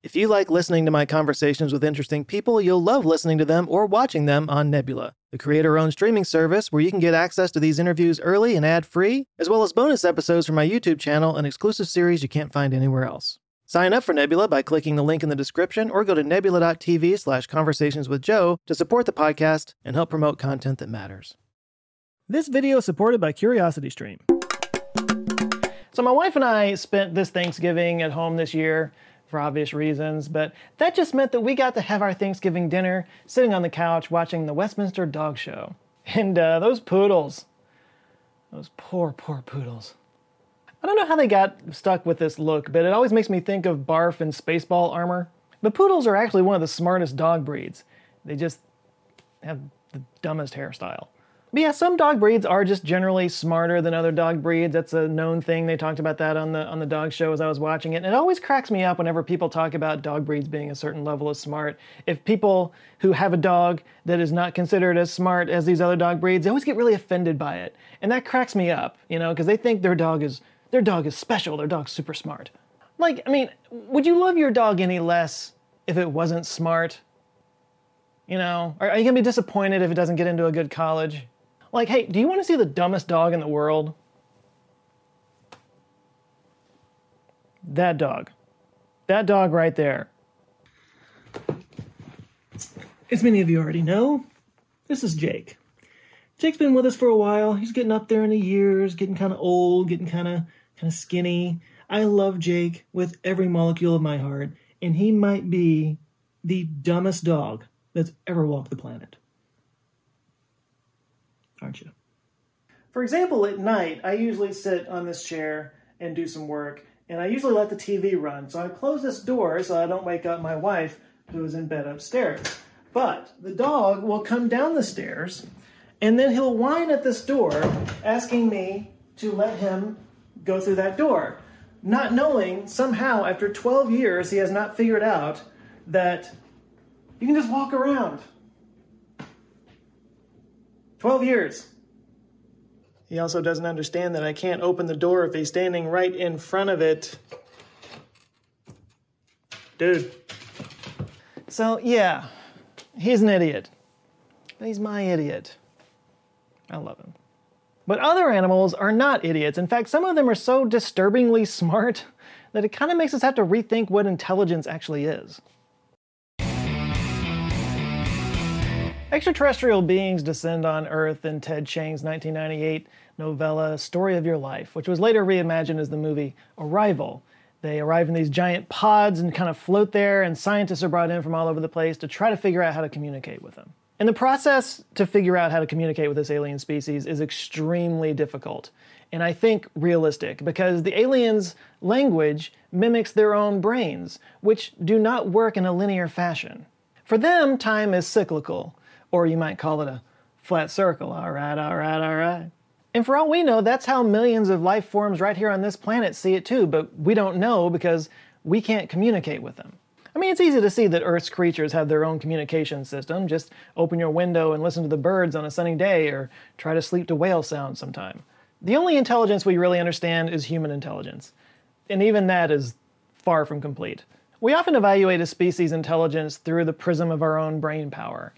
If you like listening to my conversations with interesting people, you'll love listening to them or watching them on Nebula, the creator owned streaming service where you can get access to these interviews early and ad free, as well as bonus episodes from my YouTube channel and exclusive series you can't find anywhere else. Sign up for Nebula by clicking the link in the description or go to nebula.tv slash conversations with Joe to support the podcast and help promote content that matters. This video is supported by CuriosityStream. So, my wife and I spent this Thanksgiving at home this year for obvious reasons, but that just meant that we got to have our Thanksgiving dinner sitting on the couch watching the Westminster Dog Show. And uh, those poodles, those poor, poor poodles. I don't know how they got stuck with this look, but it always makes me think of Barf and Spaceball armor. But poodles are actually one of the smartest dog breeds. They just have the dumbest hairstyle. But yeah, some dog breeds are just generally smarter than other dog breeds. That's a known thing. They talked about that on the on the dog show as I was watching it. And it always cracks me up whenever people talk about dog breeds being a certain level of smart. If people who have a dog that is not considered as smart as these other dog breeds, they always get really offended by it. And that cracks me up, you know, because they think their dog is their dog is special, their dog's super smart. Like, I mean, would you love your dog any less if it wasn't smart? You know, are, are you gonna be disappointed if it doesn't get into a good college? Like, hey, do you want to see the dumbest dog in the world? That dog. That dog right there. As many of you already know, this is Jake. Jake's been with us for a while. He's getting up there in the years, getting kind of old, getting kind of kind of skinny. I love Jake with every molecule of my heart, and he might be the dumbest dog that's ever walked the planet aren't you? For example, at night, I usually sit on this chair and do some work, and I usually let the TV run. So I close this door so I don't wake up my wife, who is in bed upstairs. But the dog will come down the stairs, and then he'll whine at this door, asking me to let him go through that door. Not knowing somehow, after 12 years, he has not figured out that you can just walk around 12 years. He also doesn't understand that I can't open the door if he's standing right in front of it. Dude. So, yeah, he's an idiot. But he's my idiot. I love him. But other animals are not idiots. In fact, some of them are so disturbingly smart that it kind of makes us have to rethink what intelligence actually is. Extraterrestrial beings descend on Earth in Ted Chiang's 1998 novella Story of Your Life, which was later reimagined as the movie Arrival. They arrive in these giant pods and kind of float there, and scientists are brought in from all over the place to try to figure out how to communicate with them. And the process to figure out how to communicate with this alien species is extremely difficult, and I think realistic, because the aliens' language mimics their own brains, which do not work in a linear fashion. For them, time is cyclical, or you might call it a flat circle. All right, all right, all right. And for all we know, that's how millions of life forms right here on this planet see it too, but we don't know because we can't communicate with them. I mean, it's easy to see that Earth's creatures have their own communication system. Just open your window and listen to the birds on a sunny day, or try to sleep to whale sounds sometime. The only intelligence we really understand is human intelligence, and even that is far from complete. We often evaluate a species' intelligence through the prism of our own brain power.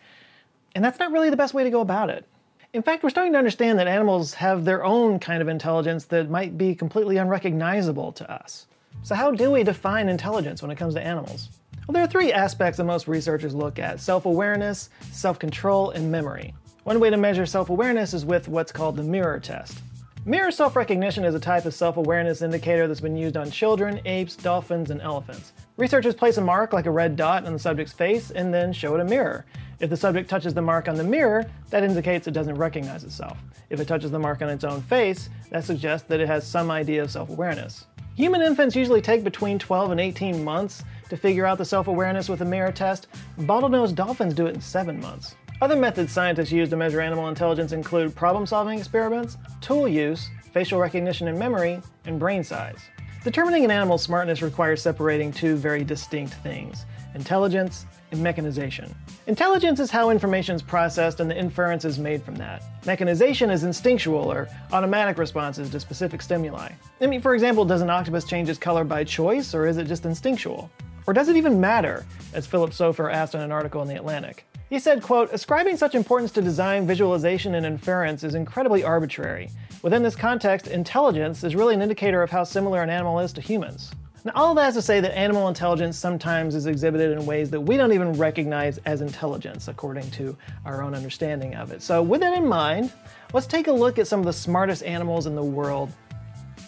And that's not really the best way to go about it. In fact, we're starting to understand that animals have their own kind of intelligence that might be completely unrecognizable to us. So, how do we define intelligence when it comes to animals? Well, there are three aspects that most researchers look at self awareness, self control, and memory. One way to measure self awareness is with what's called the mirror test. Mirror self recognition is a type of self awareness indicator that's been used on children, apes, dolphins, and elephants. Researchers place a mark like a red dot on the subject's face and then show it a mirror. If the subject touches the mark on the mirror, that indicates it doesn't recognize itself. If it touches the mark on its own face, that suggests that it has some idea of self awareness. Human infants usually take between 12 and 18 months to figure out the self awareness with a mirror test. Bottlenose dolphins do it in 7 months. Other methods scientists use to measure animal intelligence include problem solving experiments, tool use, facial recognition and memory, and brain size. Determining an animal's smartness requires separating two very distinct things intelligence and mechanization. Intelligence is how information is processed and the inference is made from that. Mechanization is instinctual or automatic responses to specific stimuli. I mean, for example, does an octopus change its color by choice or is it just instinctual? Or does it even matter? As Philip Sopher asked in an article in The Atlantic. He said, quote, ascribing such importance to design, visualization, and inference is incredibly arbitrary. Within this context, intelligence is really an indicator of how similar an animal is to humans. Now, all that is to say that animal intelligence sometimes is exhibited in ways that we don't even recognize as intelligence, according to our own understanding of it. So, with that in mind, let's take a look at some of the smartest animals in the world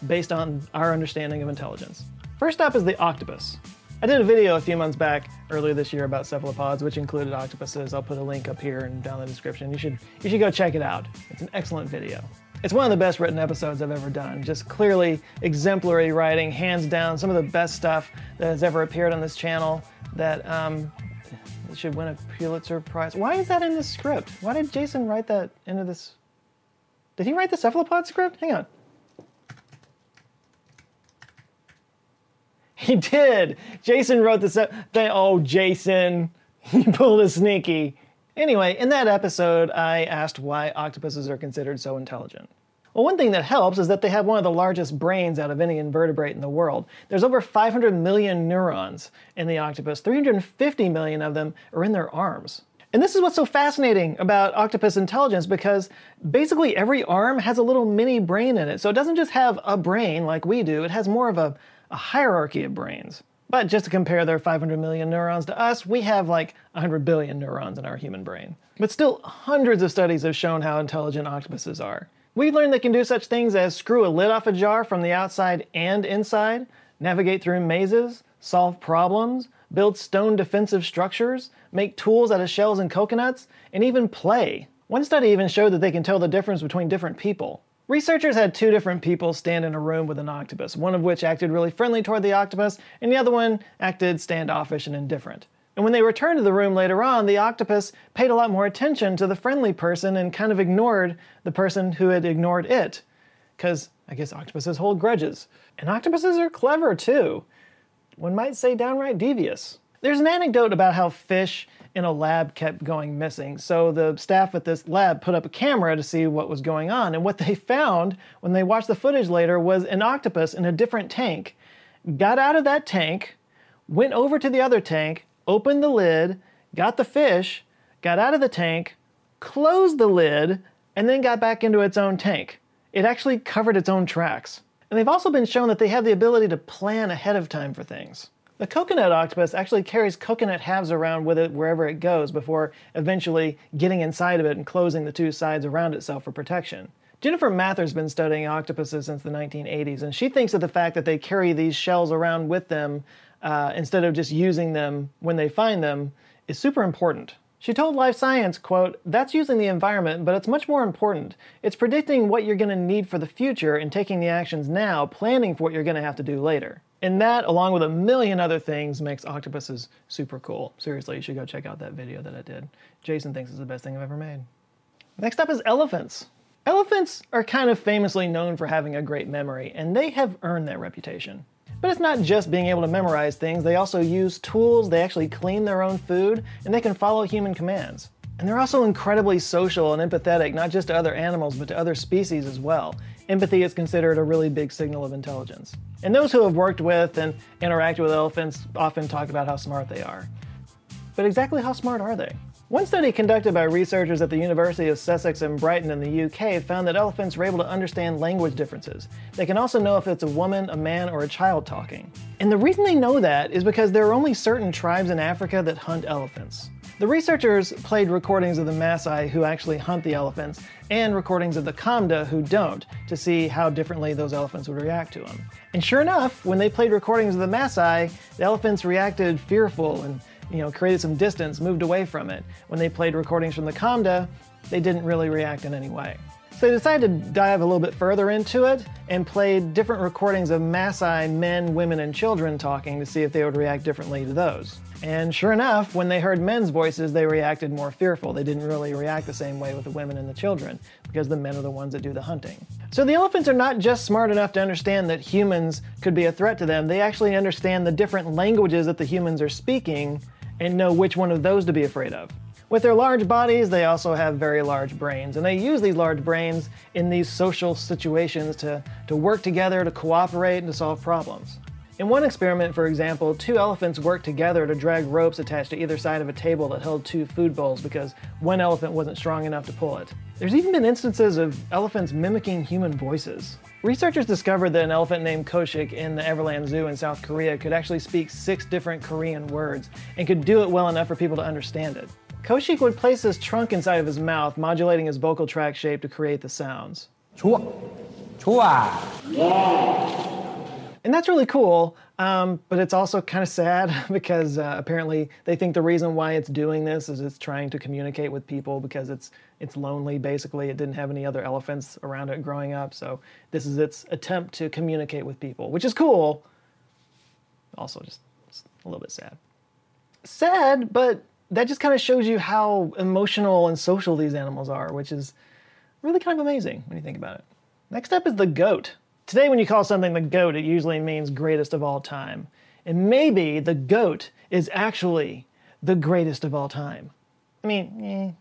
based on our understanding of intelligence. First up is the octopus. I did a video a few months back earlier this year about cephalopods, which included octopuses. I'll put a link up here and down in the description. You should you should go check it out. It's an excellent video. It's one of the best written episodes I've ever done. Just clearly exemplary writing, hands down, some of the best stuff that has ever appeared on this channel that um, should win a Pulitzer Prize. Why is that in the script? Why did Jason write that into this? Did he write the cephalopod script? Hang on. He did. Jason wrote the. Oh, Jason, he pulled a sneaky. Anyway, in that episode, I asked why octopuses are considered so intelligent. Well, one thing that helps is that they have one of the largest brains out of any invertebrate in the world. There's over 500 million neurons in the octopus, 350 million of them are in their arms. And this is what's so fascinating about octopus intelligence because basically every arm has a little mini brain in it. So it doesn't just have a brain like we do, it has more of a, a hierarchy of brains. But just to compare their 500 million neurons to us, we have like 100 billion neurons in our human brain. But still, hundreds of studies have shown how intelligent octopuses are. We've learned they can do such things as screw a lid off a jar from the outside and inside, navigate through mazes, solve problems, build stone defensive structures, make tools out of shells and coconuts, and even play. One study even showed that they can tell the difference between different people. Researchers had two different people stand in a room with an octopus, one of which acted really friendly toward the octopus, and the other one acted standoffish and indifferent. And when they returned to the room later on, the octopus paid a lot more attention to the friendly person and kind of ignored the person who had ignored it. Because I guess octopuses hold grudges. And octopuses are clever too. One might say downright devious. There's an anecdote about how fish in a lab kept going missing. So the staff at this lab put up a camera to see what was going on. And what they found when they watched the footage later was an octopus in a different tank got out of that tank, went over to the other tank, opened the lid, got the fish, got out of the tank, closed the lid, and then got back into its own tank. It actually covered its own tracks. And they've also been shown that they have the ability to plan ahead of time for things. The coconut octopus actually carries coconut halves around with it wherever it goes before eventually getting inside of it and closing the two sides around itself for protection. Jennifer Mather's been studying octopuses since the 1980s, and she thinks that the fact that they carry these shells around with them uh, instead of just using them when they find them is super important. She told Live Science, quote, that's using the environment, but it's much more important. It's predicting what you're going to need for the future and taking the actions now, planning for what you're going to have to do later. And that, along with a million other things, makes octopuses super cool. Seriously, you should go check out that video that I did. Jason thinks it's the best thing I've ever made. Next up is elephants. Elephants are kind of famously known for having a great memory, and they have earned that reputation. But it's not just being able to memorize things, they also use tools, they actually clean their own food, and they can follow human commands. And they're also incredibly social and empathetic, not just to other animals, but to other species as well. Empathy is considered a really big signal of intelligence. And those who have worked with and interacted with elephants often talk about how smart they are. But exactly how smart are they? One study conducted by researchers at the University of Sussex and Brighton in the UK found that elephants were able to understand language differences. They can also know if it's a woman, a man, or a child talking. And the reason they know that is because there are only certain tribes in Africa that hunt elephants. The researchers played recordings of the Maasai who actually hunt the elephants and recordings of the Kamba who don't to see how differently those elephants would react to them. And sure enough, when they played recordings of the Maasai, the elephants reacted fearful and you know, created some distance, moved away from it. When they played recordings from the Kamba, they didn't really react in any way. So they decided to dive a little bit further into it and played different recordings of Maasai men, women, and children talking to see if they would react differently to those. And sure enough, when they heard men's voices, they reacted more fearful. They didn't really react the same way with the women and the children, because the men are the ones that do the hunting. So the elephants are not just smart enough to understand that humans could be a threat to them, they actually understand the different languages that the humans are speaking and know which one of those to be afraid of. With their large bodies, they also have very large brains, and they use these large brains in these social situations to, to work together, to cooperate, and to solve problems. In one experiment, for example, two elephants worked together to drag ropes attached to either side of a table that held two food bowls because one elephant wasn't strong enough to pull it. There's even been instances of elephants mimicking human voices. Researchers discovered that an elephant named Koshik in the Everland Zoo in South Korea could actually speak six different Korean words and could do it well enough for people to understand it. Koshik would place his trunk inside of his mouth, modulating his vocal tract shape to create the sounds. 좋아. 좋아. And that's really cool, um, but it's also kind of sad because uh, apparently they think the reason why it's doing this is it's trying to communicate with people because it's it's lonely. Basically, it didn't have any other elephants around it growing up, so this is its attempt to communicate with people, which is cool. Also, just, just a little bit sad. Sad, but that just kind of shows you how emotional and social these animals are, which is really kind of amazing when you think about it. Next up is the goat. Today, when you call something the goat, it usually means greatest of all time. And maybe the goat is actually the greatest of all time. I mean, eh.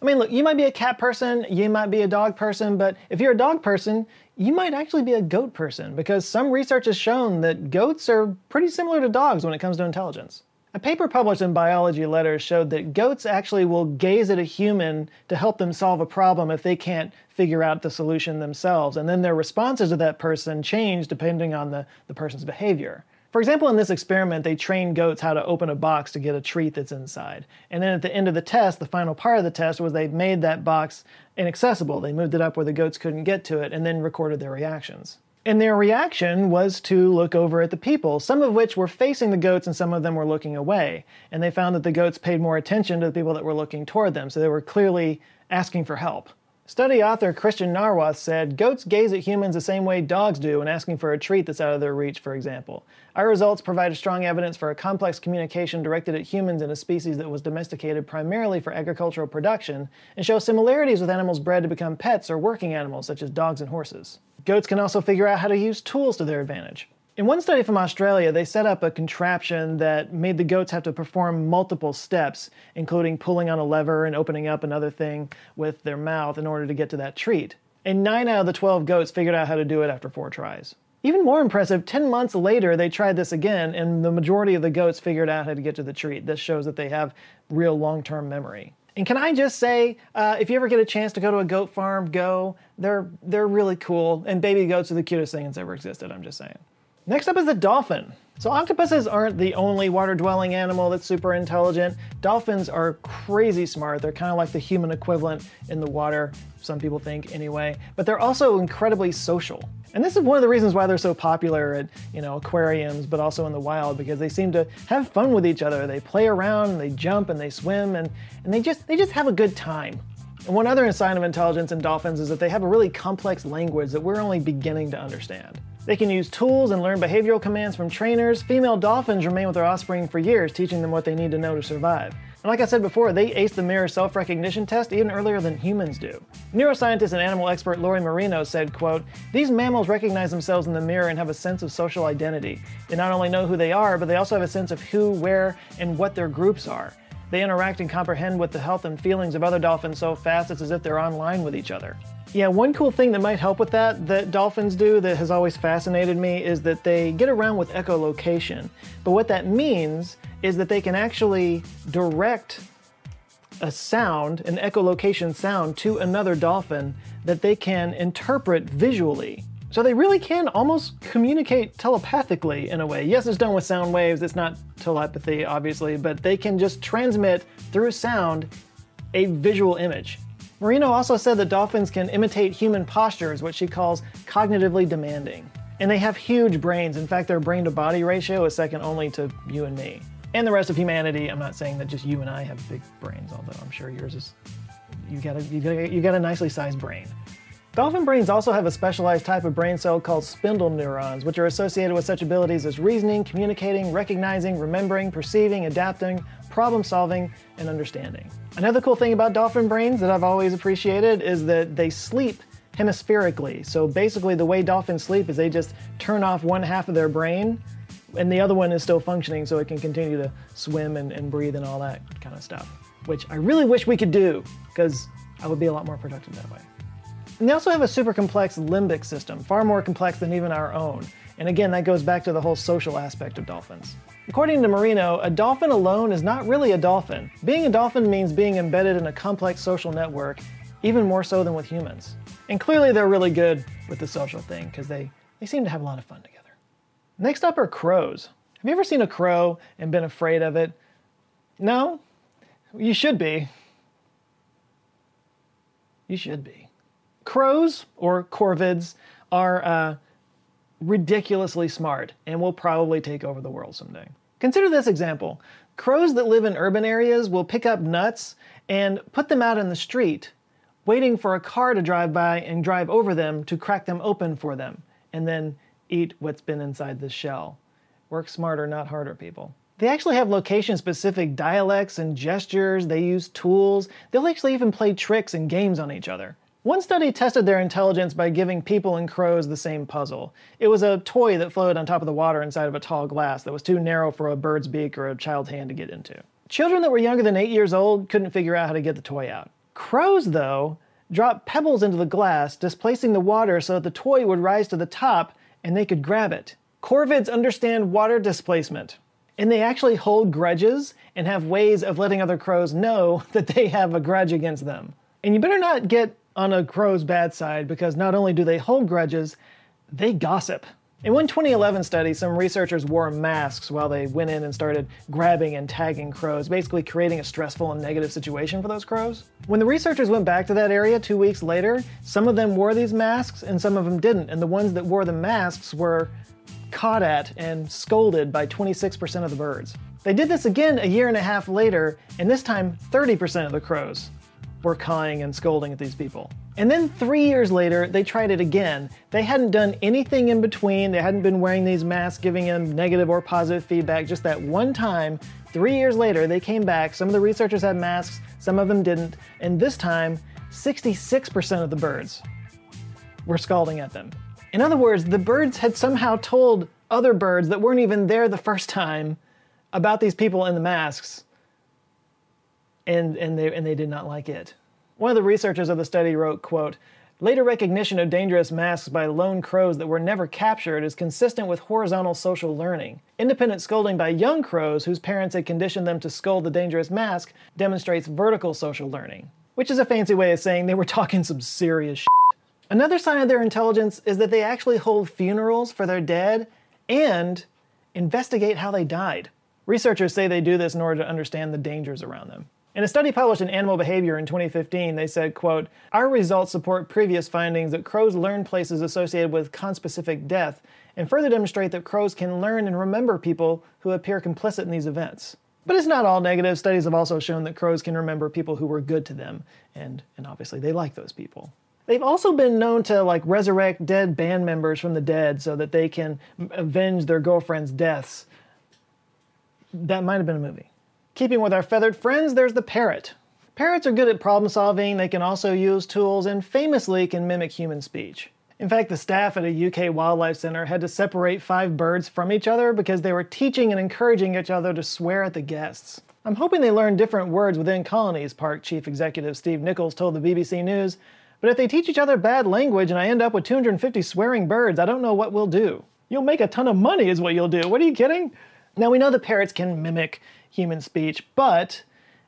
I mean, look, you might be a cat person, you might be a dog person, but if you're a dog person, you might actually be a goat person because some research has shown that goats are pretty similar to dogs when it comes to intelligence. A paper published in Biology Letters showed that goats actually will gaze at a human to help them solve a problem if they can't figure out the solution themselves, and then their responses to that person change depending on the, the person's behavior. For example, in this experiment, they trained goats how to open a box to get a treat that's inside. And then at the end of the test, the final part of the test was they made that box inaccessible. They moved it up where the goats couldn't get to it and then recorded their reactions. And their reaction was to look over at the people, some of which were facing the goats and some of them were looking away. And they found that the goats paid more attention to the people that were looking toward them, so they were clearly asking for help. Study author Christian Nawroth said, Goats gaze at humans the same way dogs do when asking for a treat that's out of their reach, for example. Our results provide strong evidence for a complex communication directed at humans in a species that was domesticated primarily for agricultural production, and show similarities with animals bred to become pets or working animals, such as dogs and horses. Goats can also figure out how to use tools to their advantage. In one study from Australia, they set up a contraption that made the goats have to perform multiple steps, including pulling on a lever and opening up another thing with their mouth in order to get to that treat. And 9 out of the 12 goats figured out how to do it after 4 tries. Even more impressive, 10 months later, they tried this again, and the majority of the goats figured out how to get to the treat. This shows that they have real long term memory. And can I just say, uh, if you ever get a chance to go to a goat farm, go. They're they're really cool, and baby goats are the cutest thing that's ever existed. I'm just saying. Next up is the dolphin. So octopuses aren't the only water-dwelling animal that's super intelligent. Dolphins are crazy smart. They're kind of like the human equivalent in the water, some people think anyway. But they're also incredibly social. And this is one of the reasons why they're so popular at, you know, aquariums, but also in the wild, because they seem to have fun with each other. They play around, they jump, and they swim, and, and they just they just have a good time. And one other sign of intelligence in dolphins is that they have a really complex language that we're only beginning to understand. They can use tools and learn behavioral commands from trainers. Female dolphins remain with their offspring for years, teaching them what they need to know to survive. And like I said before, they ace the mirror self-recognition test even earlier than humans do. Neuroscientist and animal expert Lori Marino said, quote, These mammals recognize themselves in the mirror and have a sense of social identity. They not only know who they are, but they also have a sense of who, where, and what their groups are. They interact and comprehend with the health and feelings of other dolphins so fast it's as if they're online with each other. Yeah, one cool thing that might help with that that dolphins do that has always fascinated me is that they get around with echolocation. But what that means is that they can actually direct a sound, an echolocation sound, to another dolphin that they can interpret visually. So they really can almost communicate telepathically in a way. Yes, it's done with sound waves, it's not telepathy, obviously, but they can just transmit through sound a visual image. Marino also said that dolphins can imitate human postures, what she calls cognitively demanding. And they have huge brains. In fact, their brain to body ratio is second only to you and me. And the rest of humanity. I'm not saying that just you and I have big brains, although I'm sure yours is you got a you got a, you got a nicely sized brain. Dolphin brains also have a specialized type of brain cell called spindle neurons, which are associated with such abilities as reasoning, communicating, recognizing, remembering, perceiving, adapting, problem solving, and understanding. Another cool thing about dolphin brains that I've always appreciated is that they sleep hemispherically. So basically, the way dolphins sleep is they just turn off one half of their brain and the other one is still functioning so it can continue to swim and, and breathe and all that kind of stuff, which I really wish we could do because I would be a lot more productive that way. And they also have a super complex limbic system, far more complex than even our own. And again, that goes back to the whole social aspect of dolphins. According to Marino, a dolphin alone is not really a dolphin. Being a dolphin means being embedded in a complex social network, even more so than with humans. And clearly they're really good with the social thing because they, they seem to have a lot of fun together. Next up are crows. Have you ever seen a crow and been afraid of it? No? You should be. You should be. Crows, or corvids, are uh, ridiculously smart and will probably take over the world someday. Consider this example. Crows that live in urban areas will pick up nuts and put them out in the street, waiting for a car to drive by and drive over them to crack them open for them, and then eat what's been inside the shell. Work smarter, not harder, people. They actually have location specific dialects and gestures, they use tools, they'll actually even play tricks and games on each other. One study tested their intelligence by giving people and crows the same puzzle. It was a toy that floated on top of the water inside of a tall glass that was too narrow for a bird's beak or a child's hand to get into. Children that were younger than 8 years old couldn't figure out how to get the toy out. Crows, though, dropped pebbles into the glass, displacing the water so that the toy would rise to the top and they could grab it. Corvids understand water displacement. And they actually hold grudges and have ways of letting other crows know that they have a grudge against them. And you better not get on a crow's bad side because not only do they hold grudges, they gossip. In one 2011 study, some researchers wore masks while they went in and started grabbing and tagging crows, basically creating a stressful and negative situation for those crows. When the researchers went back to that area two weeks later, some of them wore these masks and some of them didn't, and the ones that wore the masks were caught at and scolded by 26% of the birds. They did this again a year and a half later, and this time 30% of the crows were cawing and scolding at these people. And then three years later, they tried it again. They hadn't done anything in between. They hadn't been wearing these masks, giving them negative or positive feedback. Just that one time, three years later, they came back. Some of the researchers had masks, some of them didn't. And this time, 66% of the birds were scalding at them. In other words, the birds had somehow told other birds that weren't even there the first time about these people in the masks, and, and, they, and they did not like it. One of the researchers of the study wrote, quote, Later recognition of dangerous masks by lone crows that were never captured is consistent with horizontal social learning. Independent scolding by young crows whose parents had conditioned them to scold the dangerous mask demonstrates vertical social learning, which is a fancy way of saying they were talking some serious shit. Another sign of their intelligence is that they actually hold funerals for their dead and investigate how they died. Researchers say they do this in order to understand the dangers around them. In a study published in Animal Behavior in 2015, they said, quote, Our results support previous findings that crows learn places associated with conspecific death and further demonstrate that crows can learn and remember people who appear complicit in these events. But it's not all negative. Studies have also shown that crows can remember people who were good to them, and, and obviously they like those people. They've also been known to like resurrect dead band members from the dead so that they can avenge their girlfriend's deaths. That might have been a movie. Keeping with our feathered friends, there's the parrot. Parrots are good at problem solving, they can also use tools, and famously can mimic human speech. In fact, the staff at a UK wildlife center had to separate five birds from each other because they were teaching and encouraging each other to swear at the guests. I'm hoping they learn different words within colonies, Park Chief Executive Steve Nichols told the BBC News, but if they teach each other bad language and I end up with 250 swearing birds, I don't know what we'll do. You'll make a ton of money, is what you'll do. What are you kidding? Now, we know the parrots can mimic human speech, but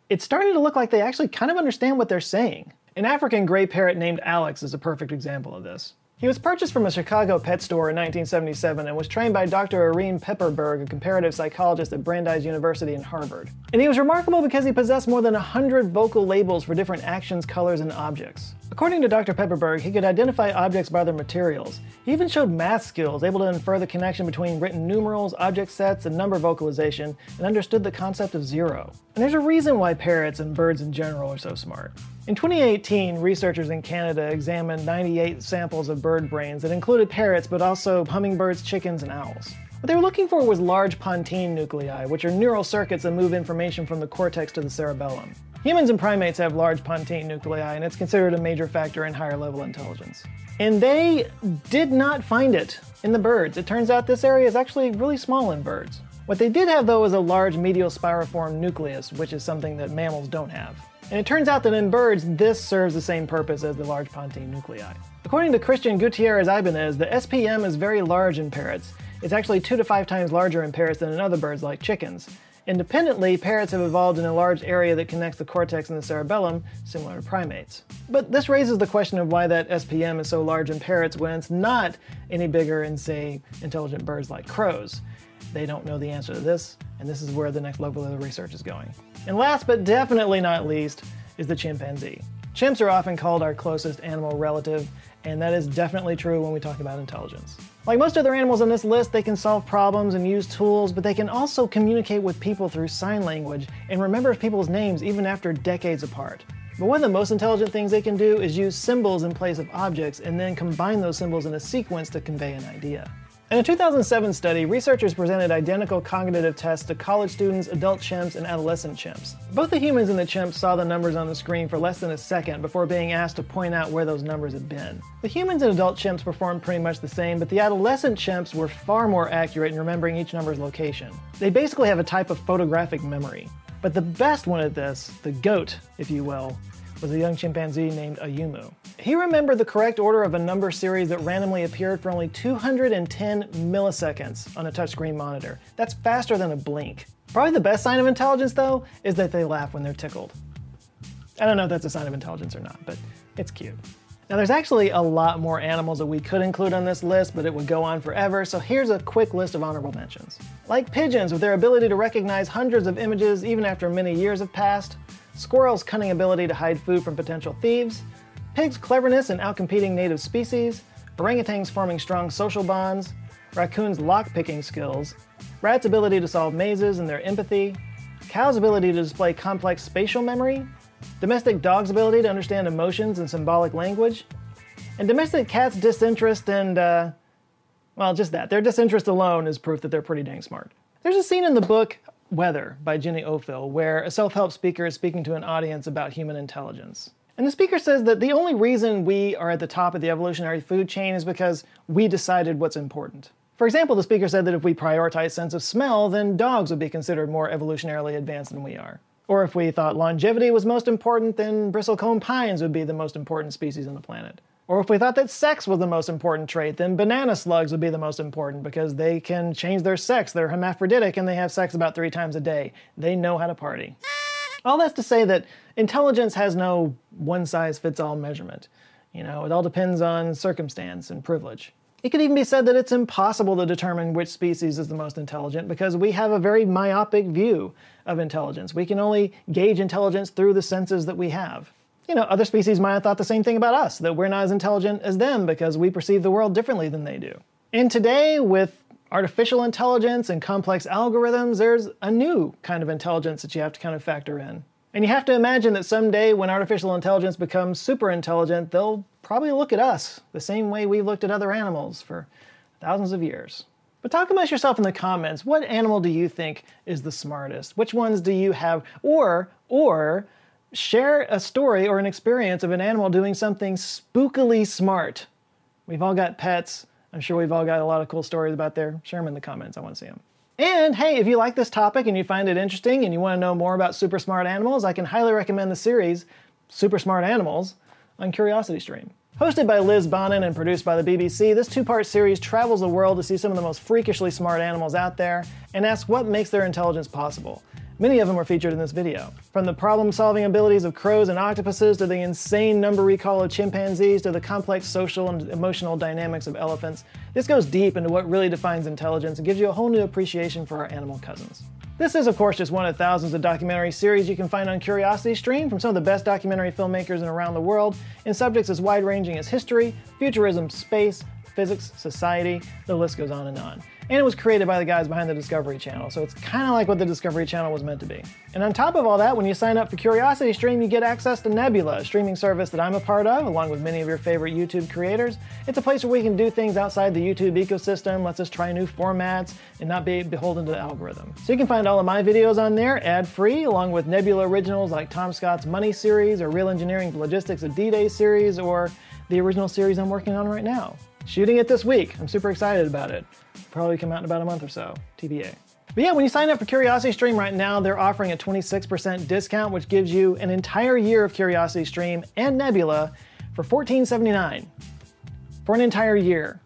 it's starting to look like they actually kind of understand what they're saying. An African gray parrot named Alex is a perfect example of this. He was purchased from a Chicago pet store in 1977 and was trained by Dr. Irene Pepperberg, a comparative psychologist at Brandeis University in Harvard. And he was remarkable because he possessed more than 100 vocal labels for different actions, colors, and objects. According to Dr. Pepperberg, he could identify objects by their materials. He even showed math skills, able to infer the connection between written numerals, object sets, and number vocalization, and understood the concept of zero. And there's a reason why parrots and birds in general are so smart. In 2018, researchers in Canada examined 98 samples of bird brains that included parrots but also hummingbirds, chickens, and owls. What they were looking for was large pontine nuclei, which are neural circuits that move information from the cortex to the cerebellum. Humans and primates have large pontine nuclei, and it's considered a major factor in higher level intelligence. And they did not find it in the birds. It turns out this area is actually really small in birds. What they did have, though, is a large medial spiriform nucleus, which is something that mammals don't have. And it turns out that in birds, this serves the same purpose as the large pontine nuclei. According to Christian Gutierrez Ibanez, the SPM is very large in parrots. It's actually two to five times larger in parrots than in other birds like chickens. Independently, parrots have evolved in a large area that connects the cortex and the cerebellum, similar to primates. But this raises the question of why that SPM is so large in parrots when it's not any bigger in, say, intelligent birds like crows. They don't know the answer to this, and this is where the next level of research is going. And last but definitely not least is the chimpanzee. Chimps are often called our closest animal relative, and that is definitely true when we talk about intelligence. Like most other animals on this list, they can solve problems and use tools, but they can also communicate with people through sign language and remember people's names even after decades apart. But one of the most intelligent things they can do is use symbols in place of objects and then combine those symbols in a sequence to convey an idea. In a 2007 study, researchers presented identical cognitive tests to college students, adult chimps, and adolescent chimps. Both the humans and the chimps saw the numbers on the screen for less than a second before being asked to point out where those numbers had been. The humans and adult chimps performed pretty much the same, but the adolescent chimps were far more accurate in remembering each number's location. They basically have a type of photographic memory. But the best one at this, the GOAT, if you will, was a young chimpanzee named Ayumu. He remembered the correct order of a number series that randomly appeared for only 210 milliseconds on a touchscreen monitor. That's faster than a blink. Probably the best sign of intelligence, though, is that they laugh when they're tickled. I don't know if that's a sign of intelligence or not, but it's cute. Now, there's actually a lot more animals that we could include on this list, but it would go on forever, so here's a quick list of honorable mentions. Like pigeons, with their ability to recognize hundreds of images even after many years have passed, squirrels' cunning ability to hide food from potential thieves, pigs' cleverness in outcompeting native species, orangutans forming strong social bonds, raccoons' lock-picking skills, rats' ability to solve mazes and their empathy, cows' ability to display complex spatial memory, domestic dogs' ability to understand emotions and symbolic language, and domestic cats' disinterest and, uh, well, just that. Their disinterest alone is proof that they're pretty dang smart. There's a scene in the book Weather by Jenny Offill, where a self help speaker is speaking to an audience about human intelligence. And the speaker says that the only reason we are at the top of the evolutionary food chain is because we decided what's important. For example, the speaker said that if we prioritize sense of smell, then dogs would be considered more evolutionarily advanced than we are. Or if we thought longevity was most important, then bristlecone pines would be the most important species on the planet. Or if we thought that sex was the most important trait, then banana slugs would be the most important because they can change their sex. They're hermaphroditic and they have sex about three times a day. They know how to party. All that's to say that intelligence has no one size fits all measurement. You know, it all depends on circumstance and privilege. It could even be said that it's impossible to determine which species is the most intelligent because we have a very myopic view of intelligence. We can only gauge intelligence through the senses that we have you know, other species might have thought the same thing about us, that we're not as intelligent as them because we perceive the world differently than they do. And today, with artificial intelligence and complex algorithms, there's a new kind of intelligence that you have to kind of factor in. And you have to imagine that someday when artificial intelligence becomes super intelligent, they'll probably look at us the same way we've looked at other animals for thousands of years. But talk amongst yourself in the comments. What animal do you think is the smartest? Which ones do you have? Or, or, share a story or an experience of an animal doing something spookily smart. We've all got pets. I'm sure we've all got a lot of cool stories about there. Share them in the comments. I want to see them. And hey, if you like this topic and you find it interesting and you want to know more about super smart animals, I can highly recommend the series Super Smart Animals on Curiosity Stream. Hosted by Liz Bonnin and produced by the BBC, this two part series travels the world to see some of the most freakishly smart animals out there and asks what makes their intelligence possible. Many of them were featured in this video. From the problem-solving abilities of crows and octopuses to the insane number recall of chimpanzees to the complex social and emotional dynamics of elephants, this goes deep into what really defines intelligence and gives you a whole new appreciation for our animal cousins. This is, of course, just one of thousands of documentary series you can find on Curiosity Stream from some of the best documentary filmmakers in around the world in subjects as wide-ranging as history, futurism, space, physics, society, the list goes on and on. And it was created by the guys behind the Discovery Channel, so it's kind of like what the Discovery Channel was meant to be. And on top of all that, when you sign up for Curiosity Stream, you get access to Nebula, a streaming service that I'm a part of, along with many of your favorite YouTube creators. It's a place where we can do things outside the YouTube ecosystem, lets us try new formats, and not be beholden to the algorithm. So you can find all of my videos on there, ad-free, along with Nebula originals like Tom Scott's Money series, or Real Engineering Logistics of D-Day series, or the original series I'm working on right now. Shooting it this week. I'm super excited about it. Probably come out in about a month or so. TBA. But yeah, when you sign up for Curiosity Stream right now, they're offering a 26% discount, which gives you an entire year of Curiosity Stream and Nebula for $14.79 for an entire year.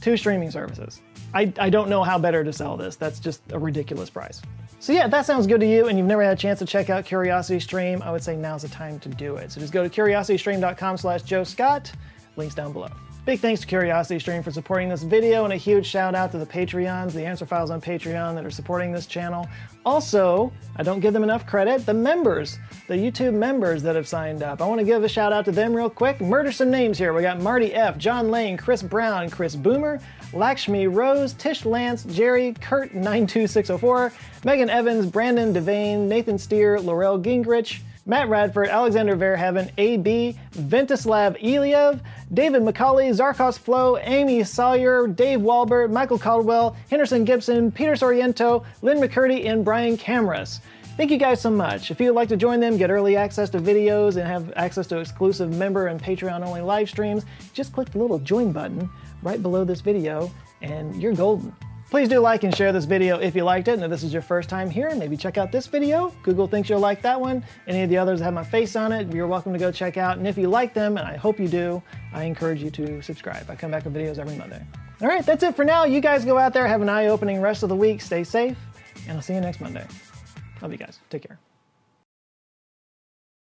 Two streaming services. I, I don't know how better to sell this. That's just a ridiculous price. So yeah, if that sounds good to you and you've never had a chance to check out Curiosity Stream, I would say now's the time to do it. So just go to curiositystream.com slash Joe Scott. Links down below. Big thanks to CuriosityStream for supporting this video, and a huge shout out to the Patreons, the answer files on Patreon that are supporting this channel. Also, I don't give them enough credit, the members, the YouTube members that have signed up. I want to give a shout out to them real quick. Murder some names here. We got Marty F., John Lane, Chris Brown, Chris Boomer, Lakshmi Rose, Tish Lance, Jerry, Kurt 92604, Megan Evans, Brandon Devane, Nathan Steer, Laurel Gingrich, Matt Radford, Alexander Verheaven, AB, Ventislav Iliev, David McCauley, Zarkos Flo, Amy Sawyer, Dave Walbert, Michael Caldwell, Henderson Gibson, Peter Soriento, Lynn McCurdy, and Brian Cameras. Thank you guys so much. If you'd like to join them, get early access to videos, and have access to exclusive member and Patreon only live streams, just click the little join button right below this video, and you're golden. Please do like and share this video if you liked it, and if this is your first time here, maybe check out this video. Google thinks you'll like that one. Any of the others that have my face on it, you're welcome to go check out. And if you like them, and I hope you do, I encourage you to subscribe. I come back with videos every Monday. All right, that's it for now. You guys go out there, have an eye-opening rest of the week, stay safe, and I'll see you next Monday. Love you guys. Take care.